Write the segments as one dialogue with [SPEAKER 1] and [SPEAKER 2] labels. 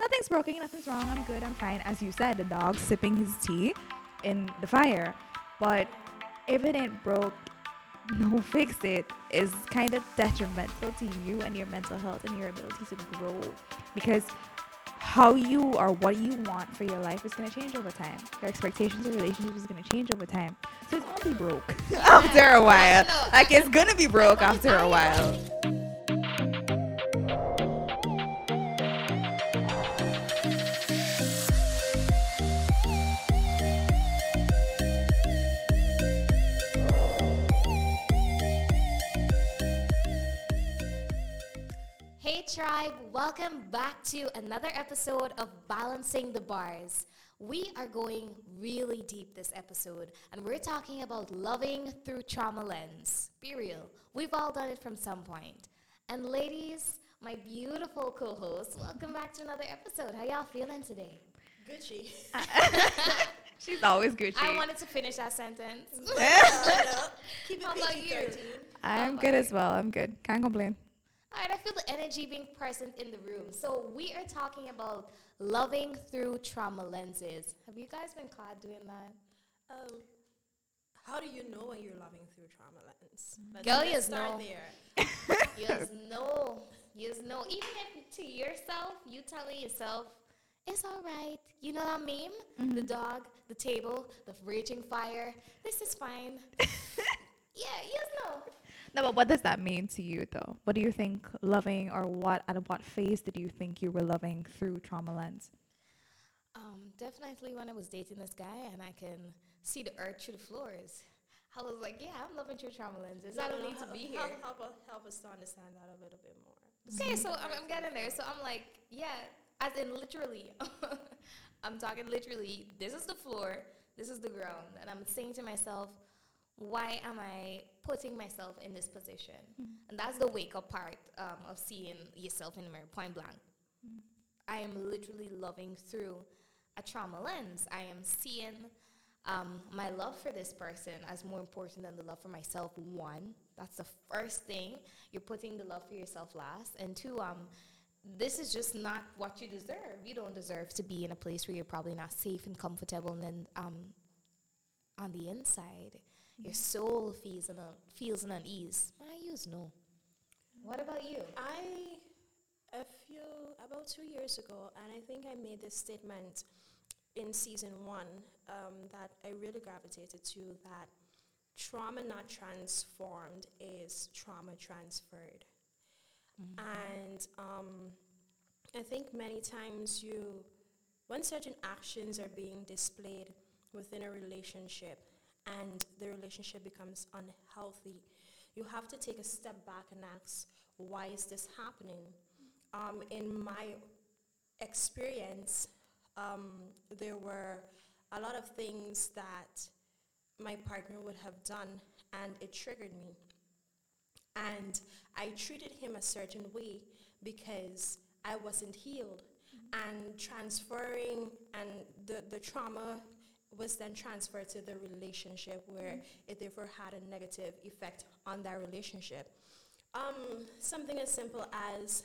[SPEAKER 1] nothing's broken, nothing's wrong. I'm good, I'm fine. As you said, the dog sipping his tea in the fire. But if it ain't broke, no fix it is kind of detrimental to you and your mental health and your ability to grow because how you or what you want for your life is going to change over time. Your expectations of relationships is going to change over time. So it's going to be broke after a while. Like it's going to be broke after a while.
[SPEAKER 2] Tribe, welcome back to another episode of Balancing the Bars. We are going really deep this episode and we're talking about loving through trauma lens. Be real, we've all done it from some point. And ladies, my beautiful co-hosts, welcome back to another episode. How y'all feeling today?
[SPEAKER 3] Gucci.
[SPEAKER 1] She's always Gucci.
[SPEAKER 2] I wanted to finish that sentence.
[SPEAKER 3] Keep it
[SPEAKER 2] How about
[SPEAKER 3] PG
[SPEAKER 2] you?
[SPEAKER 1] I'm good as well. I'm good. Can't complain.
[SPEAKER 2] All right, I feel the energy being present in the room. So we are talking about loving through trauma lenses. Have you guys been caught doing that?
[SPEAKER 3] Um, how do you know when you're loving through trauma lens? Let's,
[SPEAKER 2] Girl,
[SPEAKER 3] let's
[SPEAKER 2] you
[SPEAKER 3] start
[SPEAKER 2] know.
[SPEAKER 3] there.
[SPEAKER 2] Yes, no. Yes, no. Even if to yourself, you telling yourself, it's all right. You know that meme? The dog, the table, the raging fire. This is fine. yeah, yes, no.
[SPEAKER 1] No, but what does that mean to you, though? What do you think loving, or what at what phase did you think you were loving through trauma lens?
[SPEAKER 2] Um, definitely when I was dating this guy and I can see the earth through the floors. I was like, yeah, I'm loving through trauma lenses. I don't
[SPEAKER 3] no,
[SPEAKER 2] need to be here.
[SPEAKER 3] Help, help, us- help us to understand that a little bit more.
[SPEAKER 2] Okay, so I'm, I'm getting there. So I'm like, yeah, as in literally. I'm talking literally. This is the floor. This is the ground, and I'm saying to myself, why am I putting myself in this position? And that's the wake up part um, of seeing yourself in the mirror, point blank. I am literally loving through a trauma lens. I am seeing um, my love for this person as more important than the love for myself. One, that's the first thing. You're putting the love for yourself last. And two, um, this is just not what you deserve. You don't deserve to be in a place where you're probably not safe and comfortable. And then um, on the inside, your soul feels an, feels an unease. My use no. What about you?
[SPEAKER 3] I, a few, about two years ago, and I think I made this statement in season one um, that I really gravitated to that trauma not transformed is trauma transferred. And um, I think many times you, when certain actions are being displayed within a relationship and the relationship becomes unhealthy, you have to take a step back and ask, why is this happening? Um, in my experience, um, there were a lot of things that my partner would have done and it triggered me. And I treated him a certain way because I wasn't healed. And transferring, and the, the trauma was then transferred to the relationship where it therefore had a negative effect on that relationship. Um, something as simple as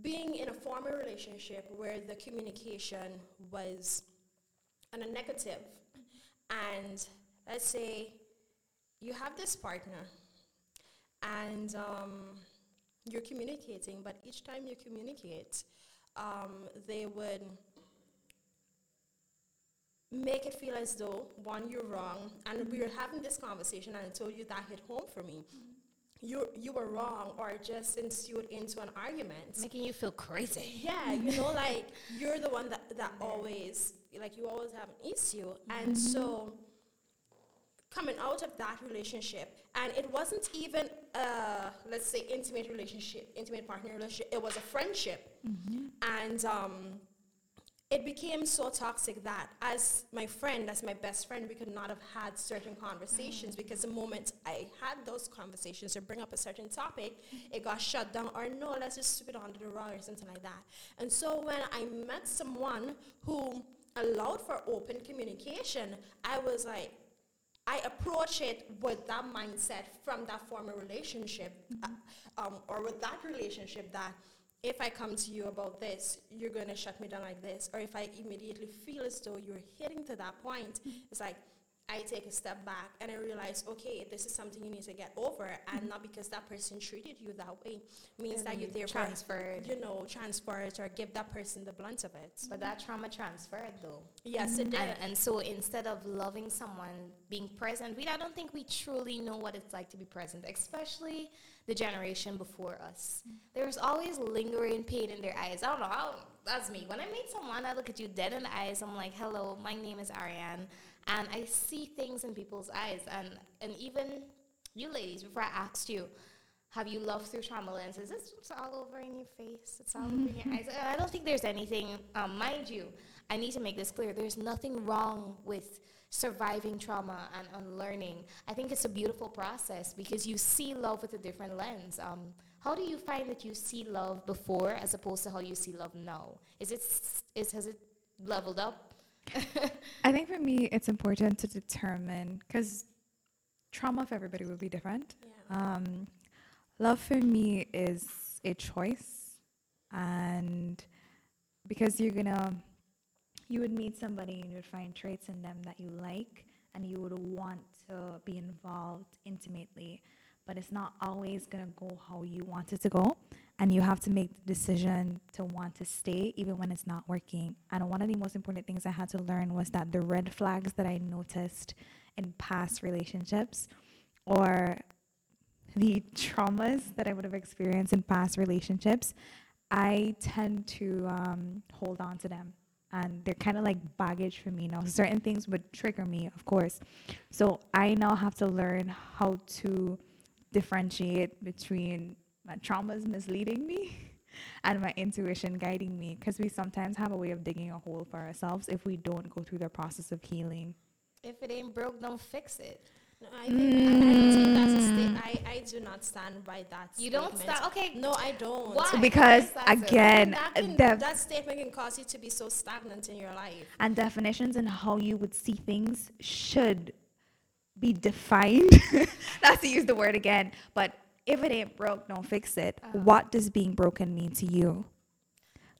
[SPEAKER 3] being in a former relationship where the communication was on a negative, and let's say you have this partner and um, you're communicating, but each time you communicate, um, they would make it feel as though, one, you're wrong, and we were having this conversation, and I told you that hit home for me. You, you were wrong, or just ensued into an argument.
[SPEAKER 2] Making you feel crazy.
[SPEAKER 3] Yeah, you know, like you're the one that, that always, like you always have an issue. And so coming out of that relationship, and it wasn't even, a let's say, intimate relationship, intimate partner relationship, it was a friendship. And um, it became so toxic that as my friend, as my best friend, we could not have had certain conversations because the moment I had those conversations or bring up a certain topic, it got shut down or no, let's just sweep it under the rug or something like that. And so when I met someone who allowed for open communication, I was like, I approach it with that mindset from that former relationship uh, um, or with that relationship that if I come to you about this, you're going to shut me down like this. Or if I immediately feel as though you're hitting to that point, it's like, I take a step back and I realize, okay, this is something you need to get over, and not because that person treated you that way means that you therefore
[SPEAKER 2] transferred.
[SPEAKER 3] you know, transferred or give that person the blunt of it.
[SPEAKER 2] But that trauma transferred though.
[SPEAKER 3] Yes, it did.
[SPEAKER 2] And, and so instead of loving someone, being present, we I don't think we truly know what it's like to be present, especially the generation before us. There's always lingering pain in their eyes. I don't know how that's me. When I meet someone, I look at you dead in the eyes. I'm like, "Hello, my name is Ariane," and I see things in people's eyes. And and even you ladies, before I asked you, have you loved through trauma lenses? It's, it's all over in your face. It's all over in your eyes. I don't think there's anything, um, mind you, I need to make this clear. There's nothing wrong with surviving trauma and unlearning. I think it's a beautiful process because you see love with a different lens. Um, how do you find that you see love before as opposed to how you see love now? Is it, is, has it leveled up?
[SPEAKER 1] I think for me, it's important to determine because trauma for everybody will be different.
[SPEAKER 3] Yeah.
[SPEAKER 1] Um, love for me is a choice, and because you're gonna, you would meet somebody and you would find traits in them that you like, and you would want to be involved intimately, but it's not always gonna go how you want it to go, and you have to make the decision to want to stay even when it's not working. And one of the most important things I had to learn was that the red flags that I noticed in past relationships or the traumas that I would have experienced in past relationships, I tend to um, hold on to them. And they're kind of like baggage for me now. Certain things would trigger me, of course. So I now have to learn how to differentiate between my traumas misleading me and my intuition guiding me. Because we sometimes have a way of digging a hole for ourselves if we don't go through the process of healing.
[SPEAKER 2] If it ain't broke, don't fix it.
[SPEAKER 3] No, I think, I, I don't think that's a sta- mm. I, I do not stand by that.
[SPEAKER 2] You don't
[SPEAKER 3] statement.
[SPEAKER 2] stop. Okay.
[SPEAKER 3] No, I don't.
[SPEAKER 2] Why?
[SPEAKER 1] Because
[SPEAKER 2] Why is that so?
[SPEAKER 1] again,
[SPEAKER 3] that, can,
[SPEAKER 1] the-
[SPEAKER 3] that statement can cause you to be so stagnant in your life.
[SPEAKER 1] and definitions and how you would see things should be defined. Not to use the word again, but if it ain't broke, don't fix it. Uh-huh. What does being broken mean to you?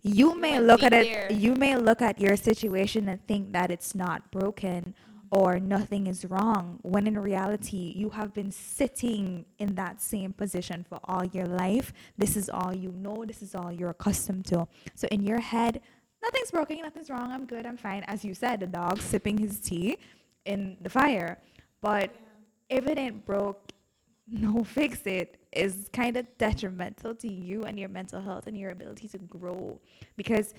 [SPEAKER 1] You may look at it,
[SPEAKER 2] there.
[SPEAKER 1] you may look at your situation and think that it's not broken or nothing is wrong, when in reality, you have been sitting in that same position for all your life. This is all you know, this is all you're accustomed to. So in your head, nothing's broken, nothing's wrong, I'm good, I'm fine. As you said, the dog sipping his tea in the fire. But if it ain't broke, no fix it is kind of detrimental to you and your mental health and your ability to grow because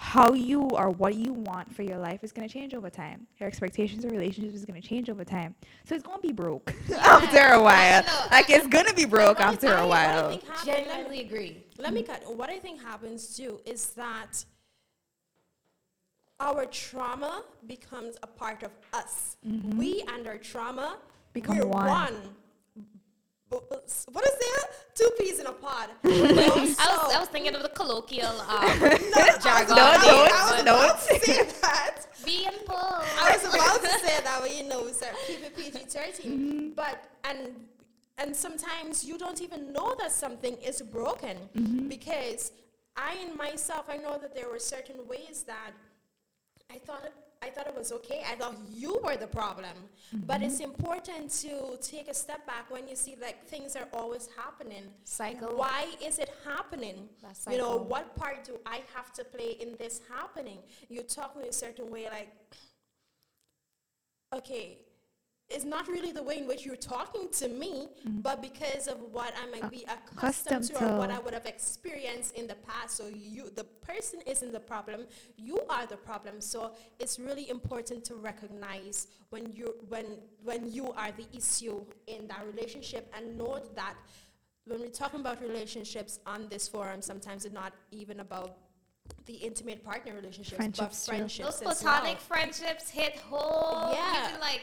[SPEAKER 1] how you or what you want for your life is going to change over time. Your expectations of relationships is going to change over time. So it's going to be broke after a while. Like it's going to be broke after
[SPEAKER 3] I-
[SPEAKER 1] a
[SPEAKER 3] what I
[SPEAKER 1] while.
[SPEAKER 3] think happen- let me-
[SPEAKER 2] Genuinely agree.
[SPEAKER 3] Let me cut. What I think happens too is that our trauma becomes a part of us. Mm-hmm. We and our trauma
[SPEAKER 1] Become
[SPEAKER 3] we're
[SPEAKER 1] one.
[SPEAKER 3] Bu- bu- s- What is that? Two peas in a pod. You know,
[SPEAKER 2] I was, I was thinking of the colloquial um,
[SPEAKER 3] No,
[SPEAKER 2] jargon.
[SPEAKER 1] No,
[SPEAKER 3] I
[SPEAKER 1] don't,
[SPEAKER 3] was- I was
[SPEAKER 1] don't.
[SPEAKER 3] about to say that.
[SPEAKER 2] Being full.
[SPEAKER 3] I was about to say that, but you know, sir, keep it PG 13. But, and, and sometimes you don't even know that something is broken because I, in myself, I know that there were certain ways that I thought it, I thought it was okay. I thought you were the problem. But it's mm-hmm. important to take a step back when you see like things are always happening.
[SPEAKER 2] Cycle.
[SPEAKER 3] Why is it happening? You know, what part do I have to play in this happening? You talk in a certain way like, okay, it's not really the way in which you're talking to me, mm. but because of what I might be accustomed,
[SPEAKER 1] accustomed
[SPEAKER 3] to or what. I would have experienced in the past. So you, the person isn't the problem, you are the problem. So it's really important to recognize when you when when you are the issue in that relationship and note that when we're talking about relationships on this forum, sometimes it's not even about the intimate partner relationships,
[SPEAKER 1] Friendships,
[SPEAKER 3] but friendships
[SPEAKER 2] Those
[SPEAKER 3] as well.
[SPEAKER 2] platonic friendships hit home.
[SPEAKER 3] Yeah.
[SPEAKER 2] You can, like,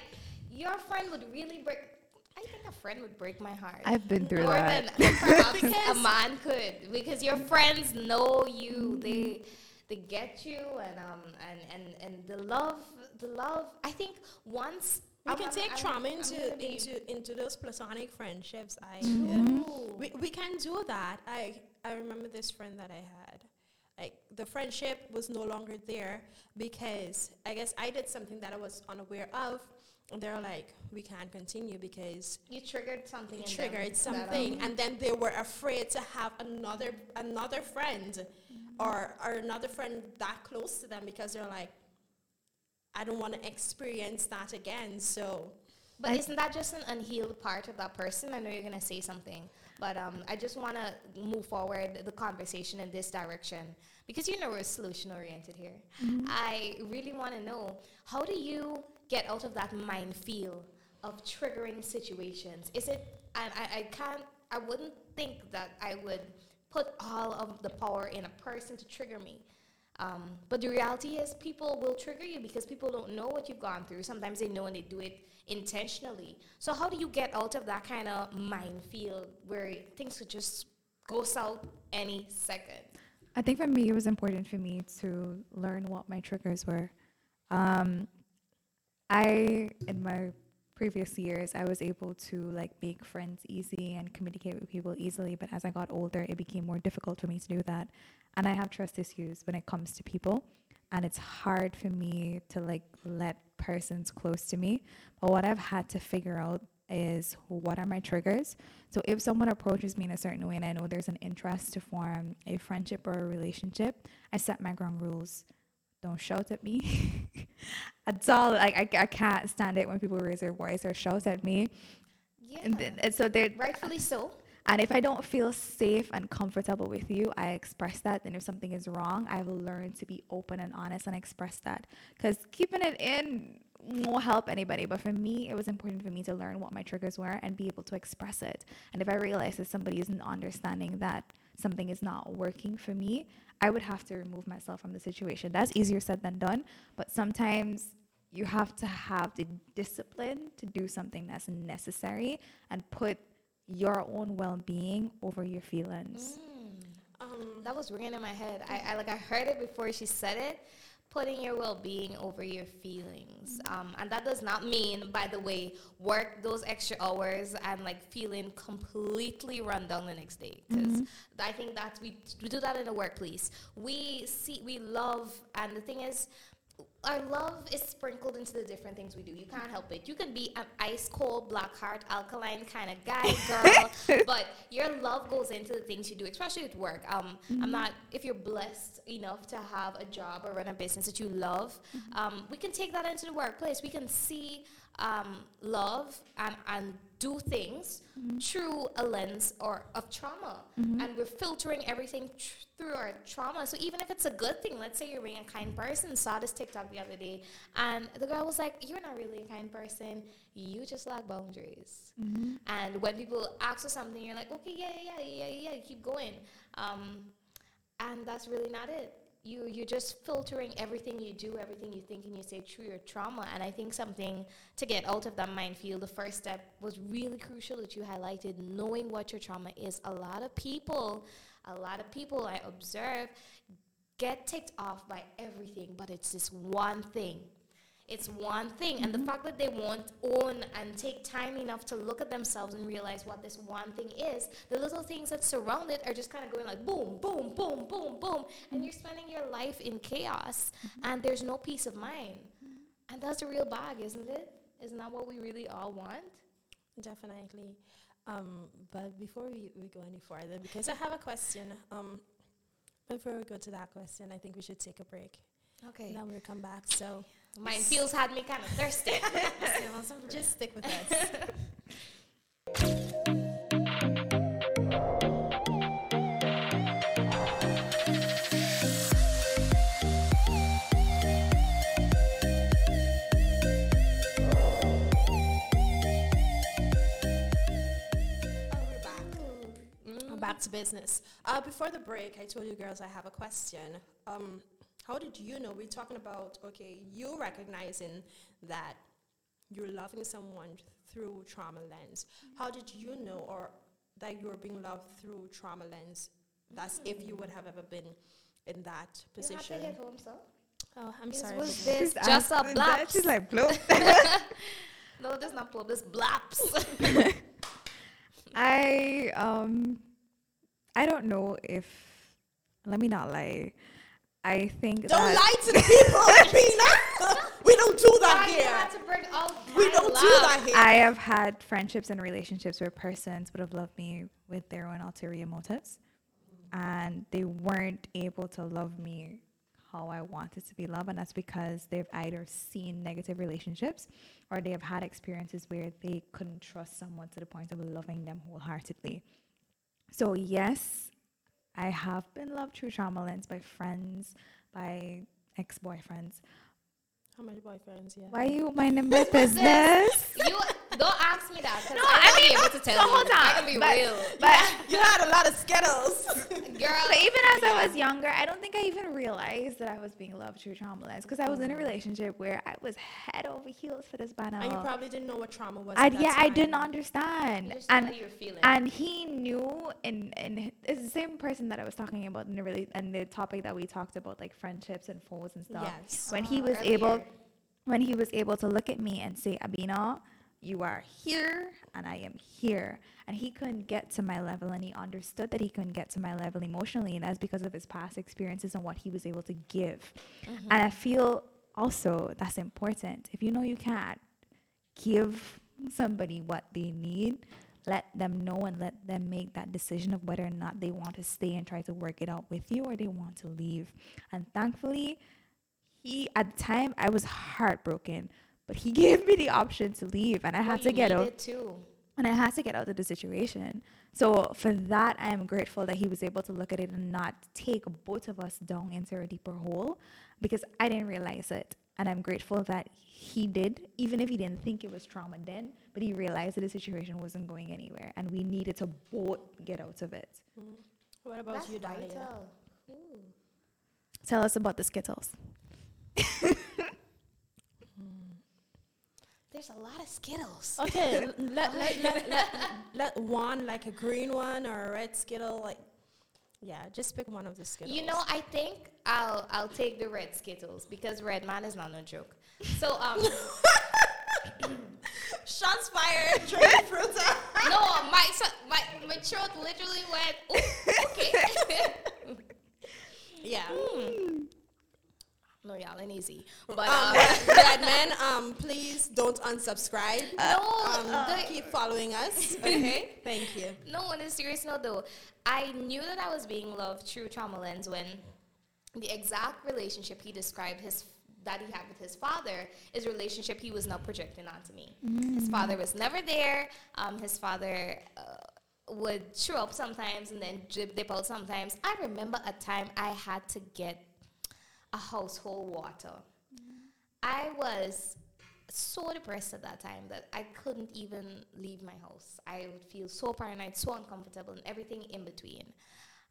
[SPEAKER 2] your friend would really break. I think a friend would break my heart.
[SPEAKER 1] i've been through
[SPEAKER 2] More
[SPEAKER 1] that
[SPEAKER 2] than perhaps a man could, because your friends know you. They they get you, and um and and and the love, the love. I think once
[SPEAKER 3] We
[SPEAKER 2] I'm-
[SPEAKER 3] can take
[SPEAKER 2] I'm-
[SPEAKER 3] trauma
[SPEAKER 2] I'm
[SPEAKER 3] into into into those platonic friendships. I
[SPEAKER 2] Ooh.
[SPEAKER 3] we, we can do that. I I remember this friend that I had. Like the friendship was no longer there because I guess I did something that I was unaware of. And they're like, we can't continue because
[SPEAKER 2] You triggered something.
[SPEAKER 3] it
[SPEAKER 2] in them
[SPEAKER 3] triggered something,
[SPEAKER 2] um,
[SPEAKER 3] and then they were afraid to have another another friend or or another friend that close to them because they're like, I don't want to experience that again. So
[SPEAKER 2] But
[SPEAKER 1] I-
[SPEAKER 2] isn't that just an unhealed part of that person? I know you're gonna say something, but um, I just want to move forward the conversation in this direction because you know we're solution oriented here. I really want to know how do you get out of that minefield of triggering situations? Is it? And I, I can't. I wouldn't think that I would put all of the power in a person to trigger me. Um, but the reality is, people will trigger you because people don't know what you've gone through. Sometimes they know and they do it intentionally. So, how do you get out of that kind of minefield where things could just go south any second?
[SPEAKER 1] I think for me, it was important for me to learn what my triggers were. Um, I, in my previous years, I was able to like make friends easy and communicate with people easily. But as I got older, it became more difficult for me to do that. And I have trust issues when it comes to people. And it's hard for me to like let persons close to me. But what I've had to figure out is what are my triggers. So if someone approaches me in a certain way and I know there's an interest to form a friendship or a relationship, I set my ground rules. Don't shout at me. That's all. Like I, I can't stand it when people raise their voice or shout at me.
[SPEAKER 2] Yeah,
[SPEAKER 1] And, th- and so they're
[SPEAKER 2] rightfully so.
[SPEAKER 1] and if I don't feel safe and comfortable with you, I express that. And if something is wrong, I've learned to be open and honest and express that. Because keeping it in won't help anybody. But for me, it was important for me to learn what my triggers were and be able to express it. And if I realize that somebody isn't understanding that something is not working for me, I would have to remove myself from the situation. That's easier said than done. But sometimes you have to have the discipline to do something that's necessary and put your own well-being over your feelings.
[SPEAKER 3] um,
[SPEAKER 2] That was ringing in my head. I, I like I heard it before she said it. Putting your well-being over your feelings, um, and that does not mean, by the way, work those extra hours and like feeling completely run down the next day. Because I think that we we do that in the workplace. We see we love, and the thing is, our love is sprinkled into the different things we do. You can't help it. You can be an ice cold, black heart, alkaline kind of guy, girl, but your love goes into the things you do, especially with work. Um, I'm not, if you're blessed enough to have a job or run a business that you love, um, we can take that into the workplace. We can see um, love and, and do things through a lens or of trauma. And we're filtering everything tr- through our trauma. So even if it's a good thing, let's say you're being a kind person, saw this TikTok the other day, and the girl was like, You're not really a kind person. You just lack boundaries. And when people ask for something, you're like, Okay, yeah, yeah, yeah, yeah, yeah, keep going. Um, and that's really not it. You you're just filtering everything you do, everything you think and you say through your trauma. And I think something to get out of that minefield, the first step was really crucial that you highlighted knowing what your trauma is. A lot of people, a lot of people I observe get ticked off by everything, but it's this one thing. It's one thing. And the fact that they won't own and take time enough to look at themselves and realize what this one thing is, the little things that surround it are just kind of going like boom, boom, boom, boom, boom. And you're spending your life in chaos and there's no peace of mind. And that's a real bag, isn't it? Isn't that what we really all want?
[SPEAKER 3] Definitely. Um, but before we, we go any further, because I have a question, um, before we go to that question, I think we should take a break.
[SPEAKER 2] Okay.
[SPEAKER 3] And then we'll come back. So
[SPEAKER 2] Mine feels had me kind of thirsty.
[SPEAKER 3] just stick with us. Oh, back. I'm back to business. Uh, before the break, I told you girls I have a question. Um, how did you know? We're talking about, okay, you recognizing that you're loving someone through trauma lens. How did you know or that you were being loved through trauma lens? That's if you would have ever been in that position.
[SPEAKER 2] home, so.
[SPEAKER 3] Oh, I'm
[SPEAKER 2] Is-
[SPEAKER 3] sorry.
[SPEAKER 2] was
[SPEAKER 3] for
[SPEAKER 2] this just a
[SPEAKER 1] asking that,
[SPEAKER 2] blaps?
[SPEAKER 1] She's like, bloop.
[SPEAKER 2] No, this not plug, this blaps.
[SPEAKER 1] I um I don't know if. Let me not lie. I think
[SPEAKER 3] Don't
[SPEAKER 1] that
[SPEAKER 3] lie to the people, Pina. we don't do that
[SPEAKER 2] Why you
[SPEAKER 3] here.
[SPEAKER 2] had to bring out
[SPEAKER 3] We don't do that here.
[SPEAKER 1] I have had friendships and relationships where persons would have loved me with their own ulterior motives, and they weren't able to love me how I wanted to be loved, and that's because they've either seen negative relationships or they have had experiences where they couldn't trust someone to the point of loving them wholeheartedly. So yes, I have been loved through trauma lens by friends, by ex-boyfriends.
[SPEAKER 3] How many boyfriends? Yeah.
[SPEAKER 1] Why you minding my business?
[SPEAKER 2] You don't ask me that
[SPEAKER 1] No,
[SPEAKER 2] I
[SPEAKER 1] I
[SPEAKER 2] won't be
[SPEAKER 1] mean,
[SPEAKER 2] able to tell
[SPEAKER 1] so
[SPEAKER 2] you.
[SPEAKER 1] hold
[SPEAKER 2] I can be
[SPEAKER 1] but-
[SPEAKER 2] real.
[SPEAKER 1] But
[SPEAKER 3] You had a lot of skittles.
[SPEAKER 2] Girl,
[SPEAKER 1] But even as I was younger, I don't think I even realized that I was being loved through trauma lens because I was in a mm-hmm. relationship where I was head over heels for this banana.
[SPEAKER 3] and you probably didn't know what trauma was.
[SPEAKER 1] I, yeah, I didn't understand. And
[SPEAKER 2] how you're feeling.
[SPEAKER 1] and he knew, and and it's the same person that I was talking about in the really and the topic that we talked about, like friendships and foes and stuff.
[SPEAKER 3] Yes.
[SPEAKER 1] When oh, he
[SPEAKER 2] Oh,
[SPEAKER 1] was able, when he was able to look at me and say, Abina, you are here and I am here. And he couldn't get to my level and he understood that he couldn't get to my level emotionally. And that's because of his past experiences and what he was able to give.
[SPEAKER 2] Mm-hmm.
[SPEAKER 1] And I feel also that's important. If you know you can't give somebody what they need, let them know and let them make that decision of whether or not they want to stay and try to work it out with you or they want to leave. And thankfully, he at the time I was heartbroken, but he gave me the option to leave and I had to get out
[SPEAKER 2] too.
[SPEAKER 1] and I had to get out of the situation. So for that, I am grateful that he was able to look at it and not take both of us down into a deeper hole because I didn't realize it. And I'm grateful that he did, even if he didn't think it was trauma then, but he realized that the situation wasn't going anywhere and we needed to both get out of it. Mm.
[SPEAKER 3] What about
[SPEAKER 2] That's
[SPEAKER 3] you, Dahlia?
[SPEAKER 1] Tell us about the Skittles.
[SPEAKER 2] There's a lot of Skittles.
[SPEAKER 3] Okay, let, let, let, let, let one, like a green one or a red Skittle, like, yeah, just pick one of the Skittles.
[SPEAKER 2] You know, I think I'll I'll take the red Skittles because red man is not no joke. So um
[SPEAKER 3] shots fired, drink fruit.
[SPEAKER 2] no, my so, my my throat literally went "Ooh, okay.
[SPEAKER 3] yeah.
[SPEAKER 2] no, y'all ain't easy. But
[SPEAKER 3] Um,
[SPEAKER 2] uh,
[SPEAKER 3] red, red men, um, please don't unsubscribe.
[SPEAKER 2] no,
[SPEAKER 3] Um,
[SPEAKER 2] the-
[SPEAKER 3] keep following us. Okay, thank you.
[SPEAKER 2] No, on a serious note though, I knew that I was being loved through trauma lens when the exact relationship he described his that he had with his father is a relationship he was not projecting onto me. His father was never there. Um, his father uh, would show up sometimes and then dip, dip out sometimes. I remember a time I had to get a household water. I was so depressed at that time that I couldn't even leave my house. I would feel so paranoid, so uncomfortable, and everything in between.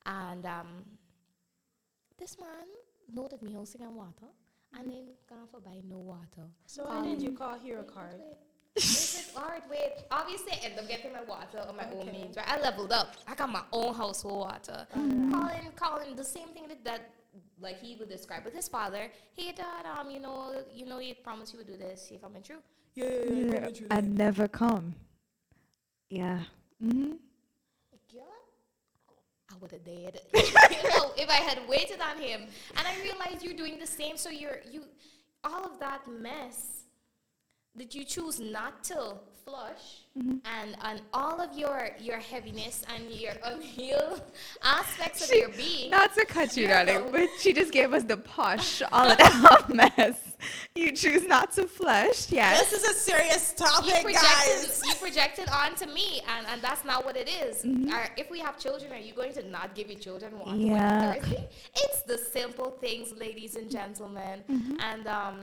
[SPEAKER 2] And um, this man noted me housing on water, and then gone for buy no water.
[SPEAKER 3] So why did you call Hero Card?
[SPEAKER 2] Is it hard? Wait, obviously I ended up getting my water on my own means. Right? I leveled up. I got my own household water. Calling, calling the same thing that, that like he would describe with his father. Hey dad, um, you know, you know, you promised you would do this. You coming true?
[SPEAKER 3] Yeah, yeah, yeah.
[SPEAKER 1] Yeah, I
[SPEAKER 3] there.
[SPEAKER 1] never come. Yeah. hmm
[SPEAKER 2] God, I would have dead. you know, if I had waited on him. And I realized you're doing the same. So you're you, all of that mess that you choose not to flush, mm-hmm. and and all of your your heaviness and your unhealed aspects of your being.
[SPEAKER 1] Not to cut you,
[SPEAKER 2] Yeah.
[SPEAKER 1] darling, but she just gave us the posh, all of that mess. You choose not to flush, yes.
[SPEAKER 3] This is a serious
[SPEAKER 2] you
[SPEAKER 3] topic,
[SPEAKER 2] projected,
[SPEAKER 3] guys.
[SPEAKER 2] you projected onto me, and, and that's not what it is. Mm-hmm. Are, if we have children, are you going to not give your children water when
[SPEAKER 1] Yeah.
[SPEAKER 2] they're? It's the simple things, ladies and gentlemen. Mm-hmm. And um,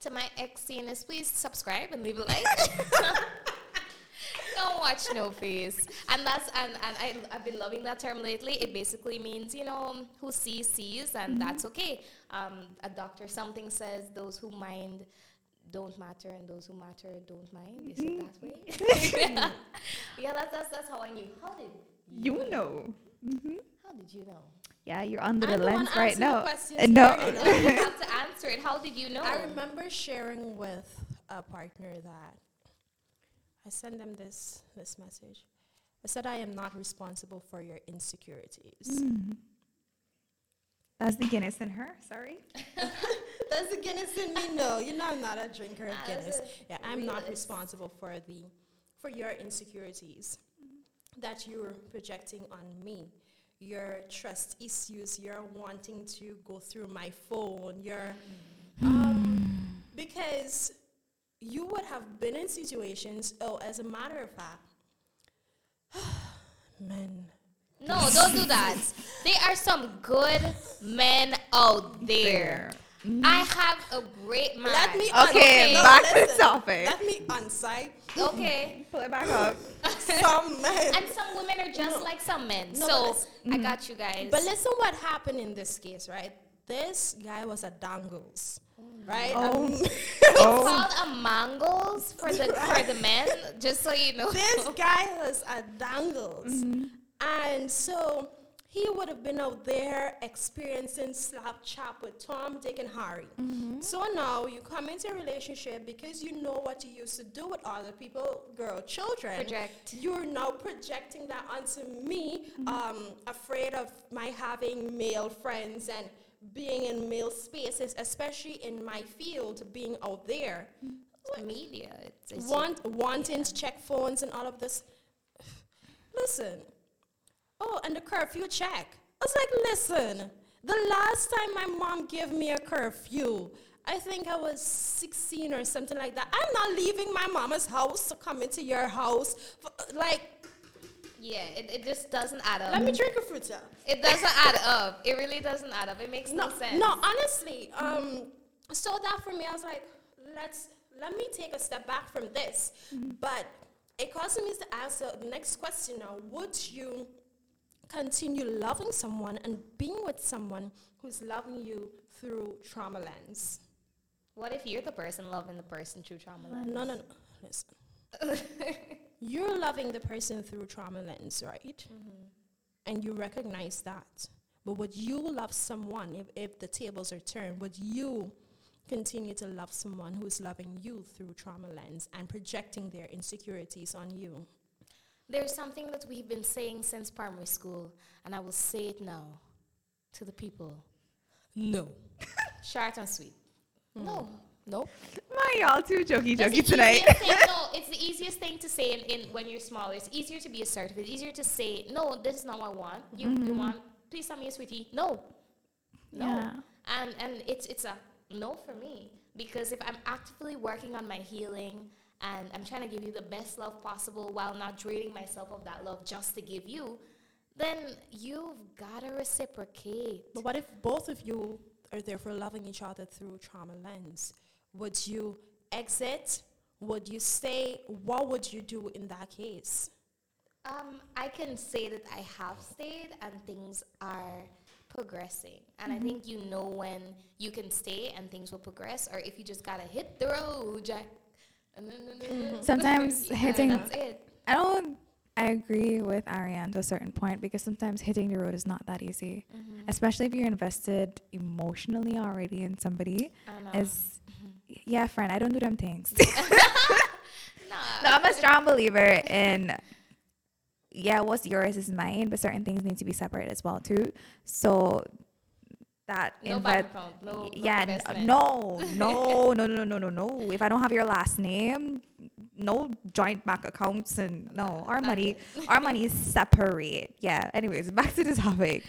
[SPEAKER 2] to my ex CNS, please subscribe and leave a like. Don't watch no face. And that's and, and I I've been loving that term lately. It basically means, you know, who sees sees and that's okay. Um, a doctor something says those who mind don't matter and those who matter don't mind. Is it that way? yeah, that's that's that's how I knew. How did
[SPEAKER 1] You know.
[SPEAKER 2] mm-hmm how did you know?
[SPEAKER 1] Yeah, you're under
[SPEAKER 3] I'm
[SPEAKER 1] the
[SPEAKER 3] the
[SPEAKER 1] lens right now. no.
[SPEAKER 3] you know.
[SPEAKER 2] you have to answer it. How did you know?
[SPEAKER 3] I remember sharing with a partner that I sent them this this message. I said I am not responsible for your insecurities.
[SPEAKER 1] Mm. That's the Guinness in her. Sorry.
[SPEAKER 3] That's the Guinness in me. No, you know I'm not a drinker of Guinness. Yeah, I'm not responsible for the for your insecurities that you're projecting on me. Your trust issues, you're wanting to go through my phone, your um, because you would have been in situations, oh, as a matter of fact, men.
[SPEAKER 2] No, don't do that. There are some good men out there. I have a great mind.
[SPEAKER 3] Let me
[SPEAKER 1] Okay,
[SPEAKER 3] no,
[SPEAKER 1] back to the
[SPEAKER 3] listen.
[SPEAKER 1] topic.
[SPEAKER 3] Let me unside
[SPEAKER 2] Okay.
[SPEAKER 1] Pull it back up.
[SPEAKER 3] some men.
[SPEAKER 2] And some women are just like some men.
[SPEAKER 3] No,
[SPEAKER 2] so
[SPEAKER 3] but
[SPEAKER 2] I got you guys.
[SPEAKER 3] But listen what happened in this case, right? This guy was a dangles, right?
[SPEAKER 1] Oh.
[SPEAKER 3] Um,
[SPEAKER 2] it's
[SPEAKER 1] Oh.
[SPEAKER 2] called a mangles for the for the men, just so you know.
[SPEAKER 3] this guy was a dangles. And so he would have been out there experiencing slap chop with Tom, Dick, and Harry. Mm-hmm. So now you come into a relationship because you know what you used to do with other people, girl, children.
[SPEAKER 2] Project.
[SPEAKER 3] You're now projecting that onto me, mm-hmm. um, afraid of my having male friends and being in male spaces, especially in my field, being out there. Mm-hmm.
[SPEAKER 2] media. It's, it's
[SPEAKER 3] Want, wanting to check phones and all of this. Listen. Oh, and the curfew check. I was like, listen, the last time my mom gave me a curfew, I think I was 16 or something like that. I'm not leaving my mama's house to come into your house. For, like,
[SPEAKER 2] yeah. It, it just doesn't add up.
[SPEAKER 3] let me drink a fruit
[SPEAKER 2] It doesn't add up. It really doesn't add up. It makes no,
[SPEAKER 3] no,
[SPEAKER 2] sense.
[SPEAKER 3] no, honestly. Um, so that for me, I was like, let's let me take a step back from this. But it causes me to ask the next question now: Would you continue loving someone and being with someone who's loving you through trauma lens?
[SPEAKER 2] What if you're the person loving the person through trauma? lens?
[SPEAKER 3] No, no, no. Listen. You're loving the person through trauma lens, right? Mm-hmm. And you recognize that. But would you love someone if, if the tables are turned? Would you continue to love someone who's loving you through trauma lens and projecting their insecurities on you?
[SPEAKER 2] There's something that we've been saying since primary school, and I will say it now to the people. No. Short and sweet. Hmm. No. Nope.
[SPEAKER 1] Why y'all too jokey jokey tonight?
[SPEAKER 2] thing, no, it's the easiest thing to say in, in when you're smaller. It's easier to be assertive. It's easier to say, no, this is not what I want. You, you mm-hmm. want, please tell me a sweetie. No. No.
[SPEAKER 1] Yeah.
[SPEAKER 2] And and it's it's a no for me. Because if I'm actively working on my healing and I'm trying to give you the best love possible while not draining myself of that love just to give you, then you've gotta reciprocate.
[SPEAKER 3] But what if both of you are therefore loving each other through trauma lens? Would you exit? Would you stay? What would you do in that case?
[SPEAKER 2] Um, I can say that I have stayed and things are progressing. And I think you know when you can stay and things will progress, or if you just gotta hit the road, Jack.
[SPEAKER 1] Sometimes hitting-. I don't. I agree with Ariane to a certain point because sometimes hitting the road is not that easy, especially if you're invested emotionally already in somebody.
[SPEAKER 2] As.
[SPEAKER 1] Is yeah, friend. I don't do them things.
[SPEAKER 2] Nah.
[SPEAKER 1] no, I'm a strong believer in yeah, what's yours is mine, but certain things need to be separate as well too. So that
[SPEAKER 2] No account, no- no
[SPEAKER 1] yeah, no, no, no, no, no, no, no. If I don't have your last name, no joint bank accounts and no, our money, our money is separate. Yeah. Anyways, back to the topic.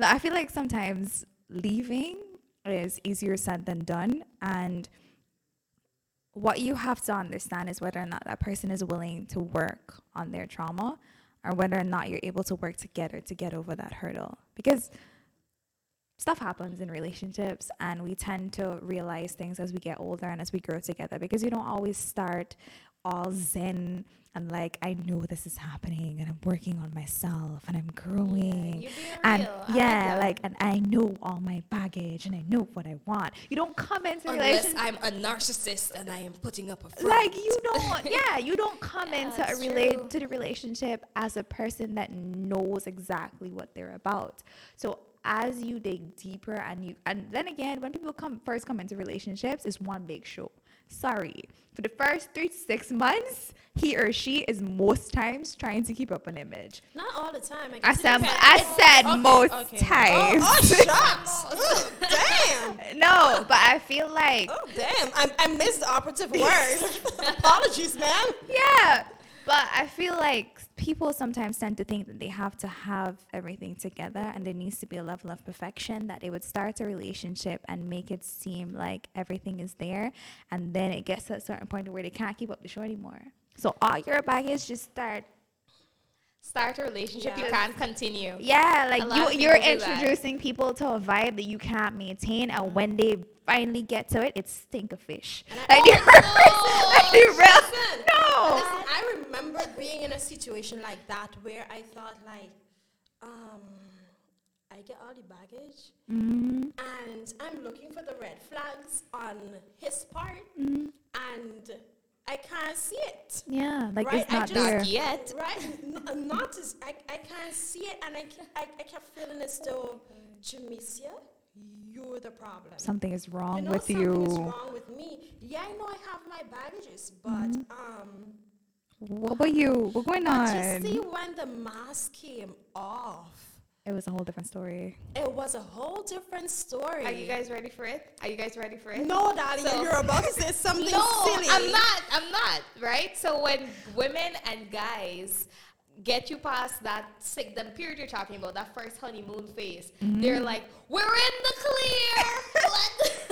[SPEAKER 1] I feel like sometimes leaving is easier said than done, and what you have to understand is whether or not that person is willing to work on their trauma or whether or not you're able to work together to get over that hurdle because stuff happens in relationships and we tend to realize things as we get older and as we grow together because you don't always start all zen and like I know this is happening and I'm working on myself and I'm growing and
[SPEAKER 2] real. I like
[SPEAKER 1] yeah like and I know all my baggage and I know what I want you don't come into
[SPEAKER 2] Unless
[SPEAKER 1] relationship
[SPEAKER 2] I'm a narcissist and I am putting up a front.
[SPEAKER 1] like you don't yeah you don't come
[SPEAKER 2] Yeah,
[SPEAKER 1] into a relate to the relationship as a person that knows exactly what they're about so as you dig deeper and you and then again when people come first come into relationships it's one big show sorry. For the first three to six months, he or she is most times trying to keep up an image.
[SPEAKER 3] Not all the time. I,
[SPEAKER 1] I said. I said
[SPEAKER 3] okay,
[SPEAKER 1] most
[SPEAKER 3] okay.
[SPEAKER 1] times.
[SPEAKER 3] Oh, oh shucks. oh, damn.
[SPEAKER 1] no, but I feel like
[SPEAKER 3] Oh, damn. I, I missed the operative word. Apologies, man.
[SPEAKER 1] yeah, but I feel like people sometimes tend to think that they have to have everything together and there needs to be a level of perfection that they would start a relationship and make it seem like everything is there and then it gets to a certain point where they can't keep up the show anymore. So all your baggage just start
[SPEAKER 2] Start a relationship, you can't continue.
[SPEAKER 1] Yeah, like you,
[SPEAKER 2] of
[SPEAKER 1] you're
[SPEAKER 2] people do that.
[SPEAKER 1] introducing people to a vibe that you can't maintain, and when they finally get to it, it's stink of fish. Like, you're- like, you real-
[SPEAKER 3] Listen,
[SPEAKER 1] no.
[SPEAKER 3] listen, I remember being in a situation like that where I thought like, um, I get all the baggage
[SPEAKER 1] Mm-hmm.
[SPEAKER 3] and I'm looking for the red flags on his part
[SPEAKER 1] Mm-hmm.
[SPEAKER 3] and I can't see it.
[SPEAKER 1] Yeah, like
[SPEAKER 3] Right,
[SPEAKER 1] it's
[SPEAKER 3] I
[SPEAKER 1] not
[SPEAKER 3] just-
[SPEAKER 1] there.
[SPEAKER 2] Yet.
[SPEAKER 3] Right? N- not as, I, I can't see it and I, ke- I, I kept feeling as though, Jamesia, you're the problem.
[SPEAKER 1] Something is wrong with
[SPEAKER 3] you know,
[SPEAKER 1] with
[SPEAKER 3] something is wrong with me. Yeah, I know I have my baggages, but
[SPEAKER 1] Mm-hmm.
[SPEAKER 3] um,
[SPEAKER 1] What about you? What's going
[SPEAKER 3] but you see, when the mask came off,
[SPEAKER 1] It was a whole different story.
[SPEAKER 3] it was a whole different story.
[SPEAKER 2] Are you guys ready for it? Are you guys ready for it?
[SPEAKER 3] No, darling,
[SPEAKER 2] So-
[SPEAKER 3] you're about to say something
[SPEAKER 2] no,
[SPEAKER 3] silly.
[SPEAKER 2] I'm not. I'm not. Right. So when women and guys get you past that sick, the period you're talking about, that first honeymoon phase, mm-hmm. they're like, "We're in the clear."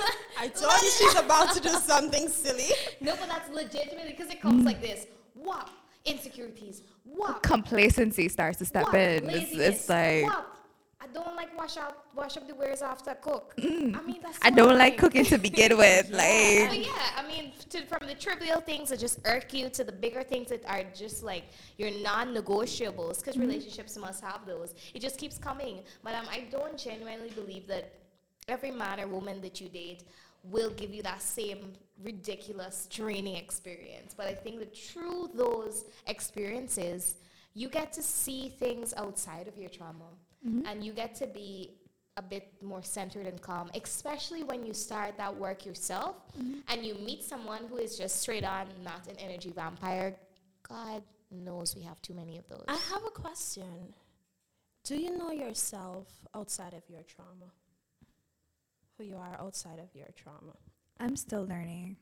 [SPEAKER 3] I told you she's about to do something silly.
[SPEAKER 2] no, but that's legitimately because it comes mm. like this. What insecurities? What
[SPEAKER 1] Complacency starts to step in. It's, it's like?
[SPEAKER 2] I don't like wash up, wash up the wares after I cook. I mean that's
[SPEAKER 1] I don't like cooking to begin with.
[SPEAKER 2] But
[SPEAKER 1] Like
[SPEAKER 2] yeah, I mean, to, from the trivial things that just irk you to the bigger things that are just like your non-negotiables, because relationships must have those. It just keeps coming. But um, I don't genuinely believe that every man or woman that you date will give you that same ridiculous draining experience. But I think that through those experiences, you get to see things outside of your trauma, mm-hmm. and you get to be a bit more centered and calm, especially when you start that work yourself mm-hmm. and you meet someone who is just straight on not an energy vampire. God knows we have too many of those.
[SPEAKER 3] I have a question. Do you know yourself outside of your trauma? Who you are outside of your trauma?
[SPEAKER 1] I'm still learning.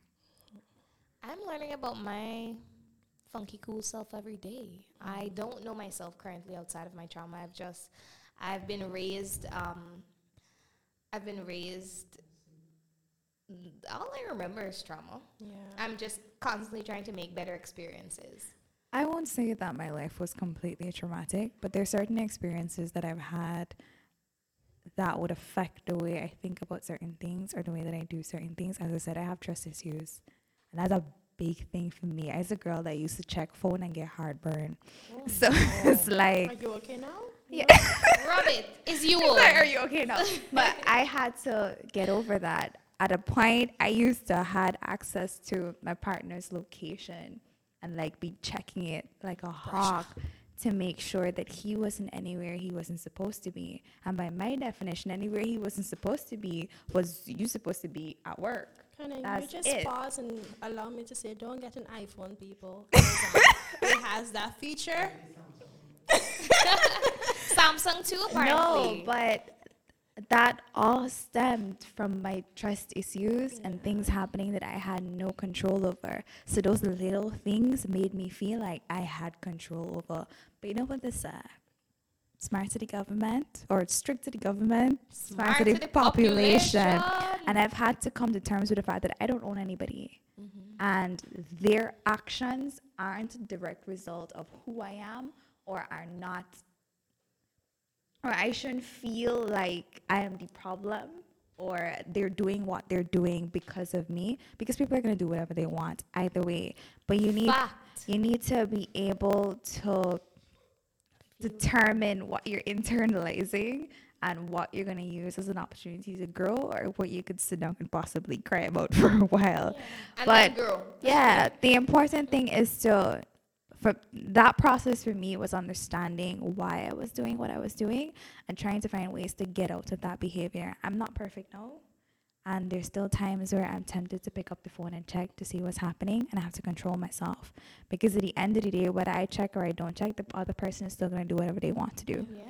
[SPEAKER 2] I'm learning about my funky cool self every day. I don't know myself currently outside of my trauma. I've just I've been raised um I've been raised all I remember is trauma.
[SPEAKER 3] Yeah.
[SPEAKER 2] I'm just constantly trying to make better experiences.
[SPEAKER 1] I won't say that my life was completely traumatic, but there's certain experiences that I've had that would affect the way I think about certain things or the way that I do certain things. As I said, I have trust issues, and that's a big thing for me. As a girl that used to check phone and get heartburn, so it's like.
[SPEAKER 3] Are
[SPEAKER 1] like,
[SPEAKER 3] you okay now?
[SPEAKER 1] yeah.
[SPEAKER 2] Rub it. Is you
[SPEAKER 1] like, are you okay now? But I had to get over that. At a point, I used to had access to my partner's location and like be checking it like a hawk to make sure that he wasn't anywhere he wasn't supposed to be. And by my definition, anywhere he wasn't supposed to be was you supposed to be at work.
[SPEAKER 3] Can I, you just
[SPEAKER 1] it.
[SPEAKER 3] pause and allow me to say, don't get an iPhone, people. 'cause, um, it has that feature.
[SPEAKER 2] Samsung too, apparently.
[SPEAKER 1] No, but that all stemmed from my trust issues and things happening that I had no control over. So those little things made me feel like I had control over. But you know what this say? Smart city government or strict city government, smart, city the, population. And I've had to come to terms with the fact that I don't own anybody. And their actions aren't a direct result of who I am or are not or I shouldn't feel like I am the problem or they're doing what they're doing because of me because people are going to do whatever they want either way. But you need
[SPEAKER 2] Fact.
[SPEAKER 1] you need to be able to determine what you're internalizing and what you're going to use as an opportunity to grow or what you could sit down and possibly cry about for a while.
[SPEAKER 2] And
[SPEAKER 1] but yeah the important thing is to for that process for me was understanding why I was doing what I was doing and trying to find ways to get out of that behavior. I'm not perfect, no. And there's still times where I'm tempted to pick up the phone and check to see what's happening, and I have to control myself because at the end of the day, whether I check or I don't check, the other person is still going to do whatever they want to do.
[SPEAKER 2] Yeah,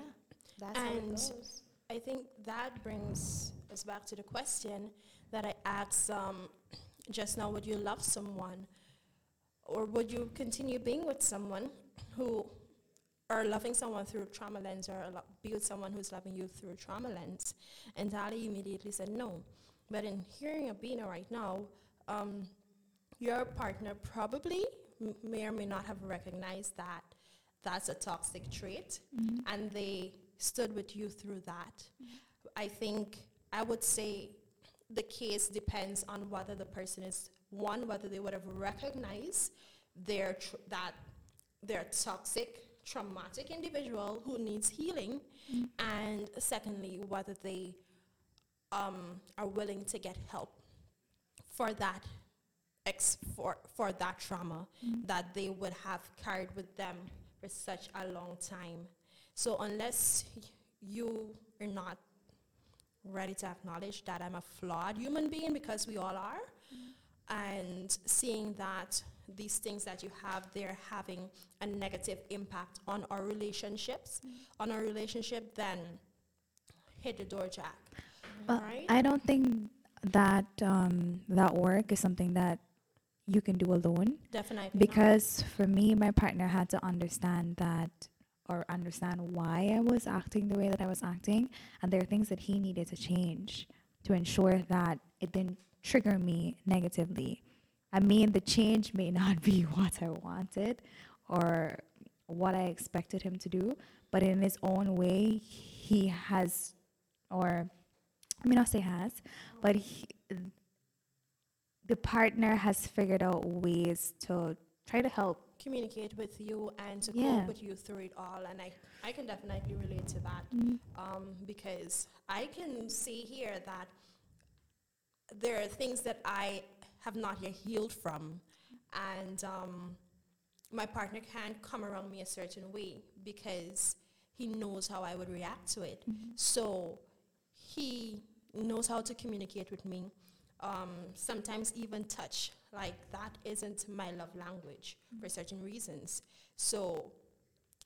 [SPEAKER 2] that's how it
[SPEAKER 3] And
[SPEAKER 2] goes.
[SPEAKER 3] I think that brings us back to the question that I asked um, just now would you love someone? Or would you continue being with someone who, or loving someone through trauma lens, or lo- be with someone who's loving you through trauma lens? And Dali immediately said no. But in hearing Abina right now, um, your partner probably m- may or may not have recognized that that's a toxic trait and they stood with you through that. I think I would say the case depends on whether the person is one whether they would have recognized their tr- that they're toxic traumatic individual who needs healing and secondly whether they um, are willing to get help for that ex- for, for that trauma that they would have carried with them for such a long time. So unless you are not ready to acknowledge that I'm a flawed human being because we all are, and seeing that these things that you have, they're having a negative impact on our relationships, on our relationship, then hit the door, Jack.
[SPEAKER 1] Well,
[SPEAKER 3] right?
[SPEAKER 1] I don't think that um, that work is something that you can do alone
[SPEAKER 3] Definitely. not.
[SPEAKER 1] because for me, my partner had to understand that or understand why I was acting the way that I was acting, and there are things that he needed to change to ensure that it didn't trigger me negatively. I mean, the change may not be what I wanted or what I expected him to do, but in his own way, he has, or I mean, not say has, but he, the partner has figured out ways to try to help.
[SPEAKER 3] communicate with you and to
[SPEAKER 1] Yeah.
[SPEAKER 3] cope with you through it all. And I, I can definitely relate to that um, because I can see here that there are things that I have not yet healed from. And um, my partner can't come around me a certain way because he knows how I would react to it. So he knows how to communicate with me. Um, sometimes even touch, like that isn't my love language for certain reasons. So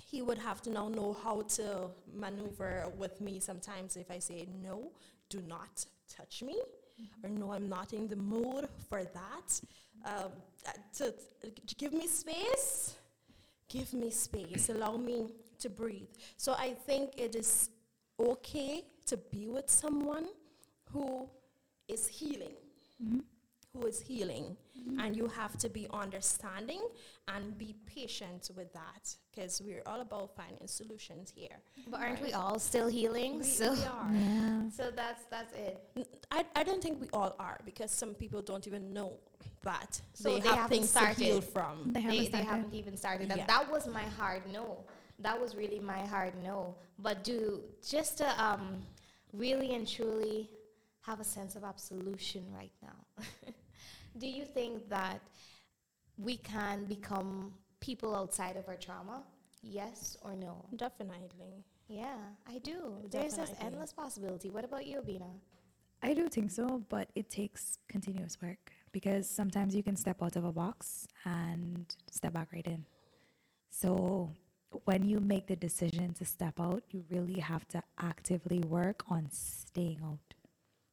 [SPEAKER 3] he would have to now know how to maneuver with me sometimes if I say, no, do not touch me, or no, I'm not in the mood for that. Um, to, to give me space, give me space, allow me to breathe. So I think it is okay to be with someone who is healing, who is healing. And you have to be understanding and be patient with that because we're all about finding solutions here.
[SPEAKER 2] But aren't we all still healing?
[SPEAKER 3] We,
[SPEAKER 2] so,
[SPEAKER 3] we are.
[SPEAKER 1] Yeah.
[SPEAKER 2] so that's that's it.
[SPEAKER 3] N- I, I don't think we all are because some people don't even know that
[SPEAKER 2] So
[SPEAKER 3] they,
[SPEAKER 2] they
[SPEAKER 3] have
[SPEAKER 2] haven't
[SPEAKER 3] things to heal
[SPEAKER 2] started.
[SPEAKER 3] from.
[SPEAKER 1] They haven't
[SPEAKER 2] They, they haven't even started. And
[SPEAKER 3] Yeah.
[SPEAKER 2] that was my hard no. That was really my hard no. But do just to um, really and truly have a sense of absolution right now. do you think that we can become people outside of our trauma? Yes or no?
[SPEAKER 3] Definitely.
[SPEAKER 2] Yeah, I do. There's this
[SPEAKER 3] Definitely.
[SPEAKER 2] endless possibility. What about you, Bina?
[SPEAKER 1] I do think so, but it takes continuous work because sometimes you can step out of a box and step back right in. So when you make the decision to step out, you really have to actively work on staying out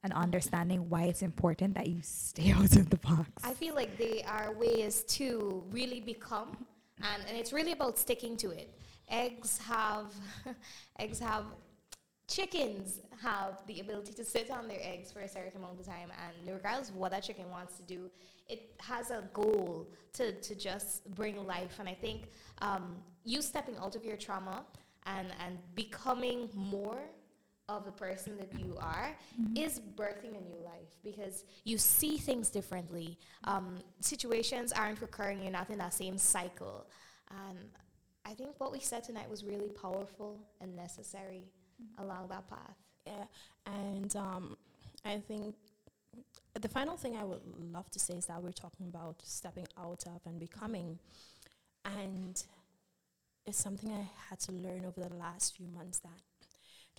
[SPEAKER 1] and understanding why it's important that you stay out of the box.
[SPEAKER 2] I feel like they are ways to really become, and, and it's really about sticking to it. Eggs have, eggs have, chickens have the ability to sit on their eggs for a certain amount of time, and regardless of what that chicken wants to do, it has a goal to, to just bring life. And I think um, you stepping out of your trauma and, and becoming more of the person that you are is birthing a new life because you see things differently. Um, situations aren't recurring, you're not in that same cycle. And I think what we said tonight was really powerful and necessary along that path.
[SPEAKER 3] Yeah, and um, I think the final thing I would love to say is that we're talking about stepping out of and becoming, and it's something I had to learn over the last few months that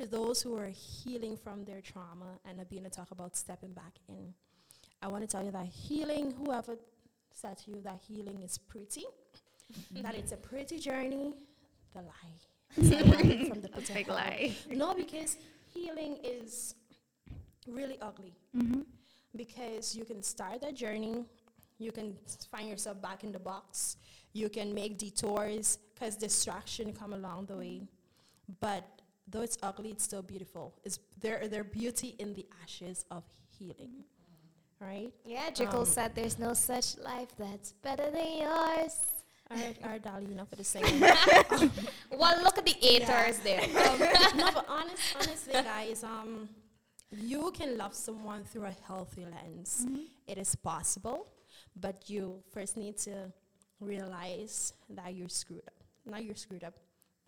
[SPEAKER 3] to those who are healing from their trauma and are being to talk about stepping back in. I want to tell you that healing, whoever said to you that healing is pretty, that it's a pretty journey, the lie. A from the pit
[SPEAKER 1] Big lie.
[SPEAKER 3] No, because healing is really ugly.
[SPEAKER 1] Mm-hmm.
[SPEAKER 3] Because you can start that journey, you can find yourself back in the box, you can make detours because distraction come along the way. But though it's ugly, it's still beautiful. It's there there beauty in the ashes of healing. Right?
[SPEAKER 2] Yeah, Jekyll
[SPEAKER 3] Um,
[SPEAKER 2] said there's no such life that's better than yours.
[SPEAKER 3] All right, all right, Dolly, enough for the second.
[SPEAKER 2] Well, look at the haters there.
[SPEAKER 3] um, no, but honest, honestly, guys, um, you can love someone through a healthy lens. It is possible, but you first need to realize that you're screwed up. Not you're screwed up.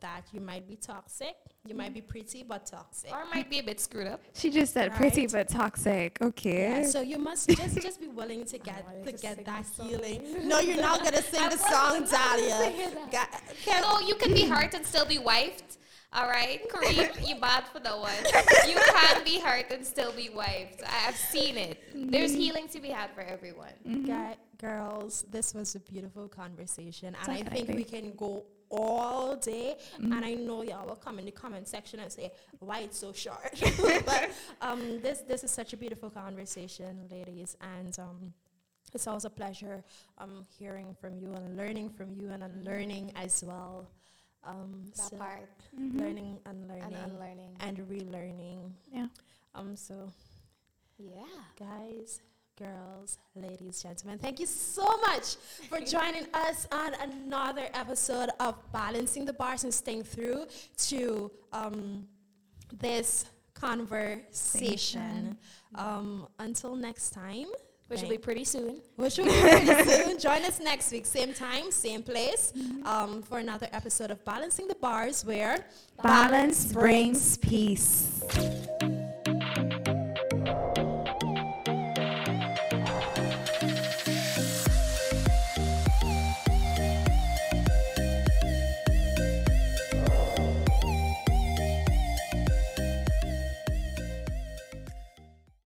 [SPEAKER 3] That you might be toxic. You might be mm-hmm. pretty, but toxic.
[SPEAKER 2] or might be a bit screwed up.
[SPEAKER 1] She just said pretty but toxic. Okay.
[SPEAKER 3] Yeah, so you must just just be willing to get to
[SPEAKER 2] to
[SPEAKER 3] get that healing. No, you're not gonna sing the song, Dahlia. Ga- Kev-
[SPEAKER 2] No, you can be hurt and still be wifed. All right, Kareem, you bad for that one. You can be hurt and still be wiped. I- I've seen it. There's healing to be had for everyone.
[SPEAKER 3] Guy, girls, this was a beautiful conversation, and I think we can go all day. And I know y'all will come in the comment section and say, "Why it's so short?" but um, this this is such a beautiful conversation, ladies, and um, it's always a pleasure um, hearing from you and learning from you and learning as well. Um,
[SPEAKER 2] That
[SPEAKER 3] so
[SPEAKER 2] part
[SPEAKER 3] learning,
[SPEAKER 2] and
[SPEAKER 3] unlearning,
[SPEAKER 2] unlearning.
[SPEAKER 3] and relearning.
[SPEAKER 1] Yeah.
[SPEAKER 3] Um, so
[SPEAKER 2] Yeah.
[SPEAKER 3] guys, girls, ladies, gentlemen, thank you so much for joining us on another episode of Balancing the Bars and staying through to um, this conversation. Um, until next time,
[SPEAKER 2] Which will be pretty soon.
[SPEAKER 3] which will be pretty soon. Join us next week, same time, same place, um, for another episode of Balancing the Bars, where
[SPEAKER 1] Balance brings peace.